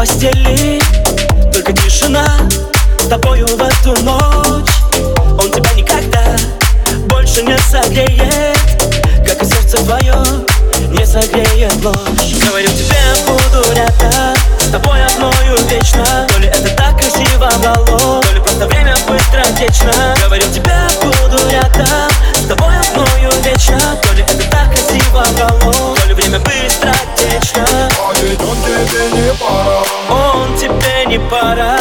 постели. Только тишина с тобою в эту ночь. Он тебя никогда больше не согреет. Как и сердце твое не согреет ложь. Говорю тебе, буду рядом С тобой одною вечно. То ли это так красиво дало То ли просто время быстро течно Говорю тебе, буду рядом С тобой одною вечно. То ли это так красиво дало То ли время быстро течно А тебе не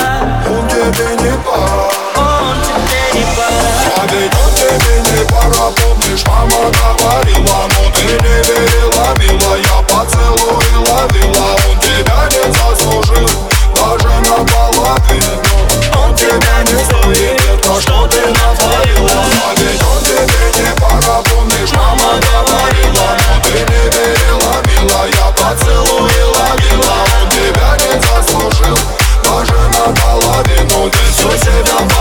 наполовину Ты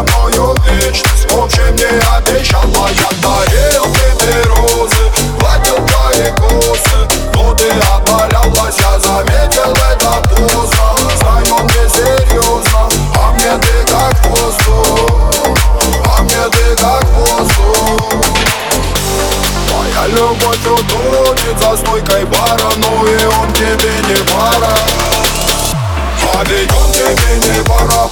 ты мною вечность В общем, не обещала Я дарил тебе розы, гладил твои косы. Но ты опалялась, я заметил это поздно Знаю, мне серьезно, а мне ты как воздух а мне ты как воздух Моя любовь утонет за стойкой бара Ну и он тебе не пара. А ведь он тебе не пара